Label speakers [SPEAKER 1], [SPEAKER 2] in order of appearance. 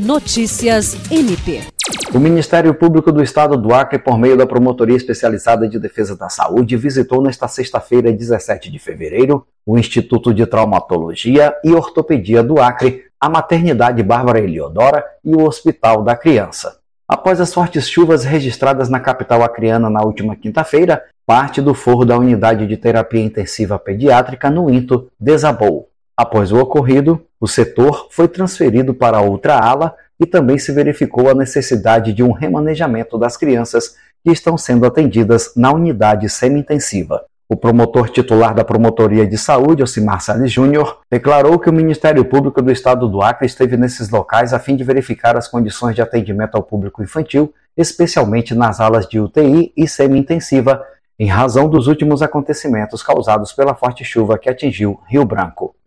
[SPEAKER 1] Notícias MP.
[SPEAKER 2] O Ministério Público do Estado do Acre, por meio da Promotoria Especializada de Defesa da Saúde, visitou nesta sexta-feira, 17 de fevereiro, o Instituto de Traumatologia e Ortopedia do Acre, a Maternidade Bárbara Eliodora e o Hospital da Criança. Após as fortes chuvas registradas na capital acreana na última quinta-feira, parte do forro da unidade de terapia intensiva pediátrica no INTO desabou. Após o ocorrido, o setor foi transferido para outra ala e também se verificou a necessidade de um remanejamento das crianças que estão sendo atendidas na unidade semi-intensiva. O promotor titular da Promotoria de Saúde, Osimar Salles Júnior, declarou que o Ministério Público do Estado do Acre esteve nesses locais a fim de verificar as condições de atendimento ao público infantil, especialmente nas alas de UTI e semi-intensiva, em razão dos últimos acontecimentos causados pela forte chuva que atingiu Rio Branco.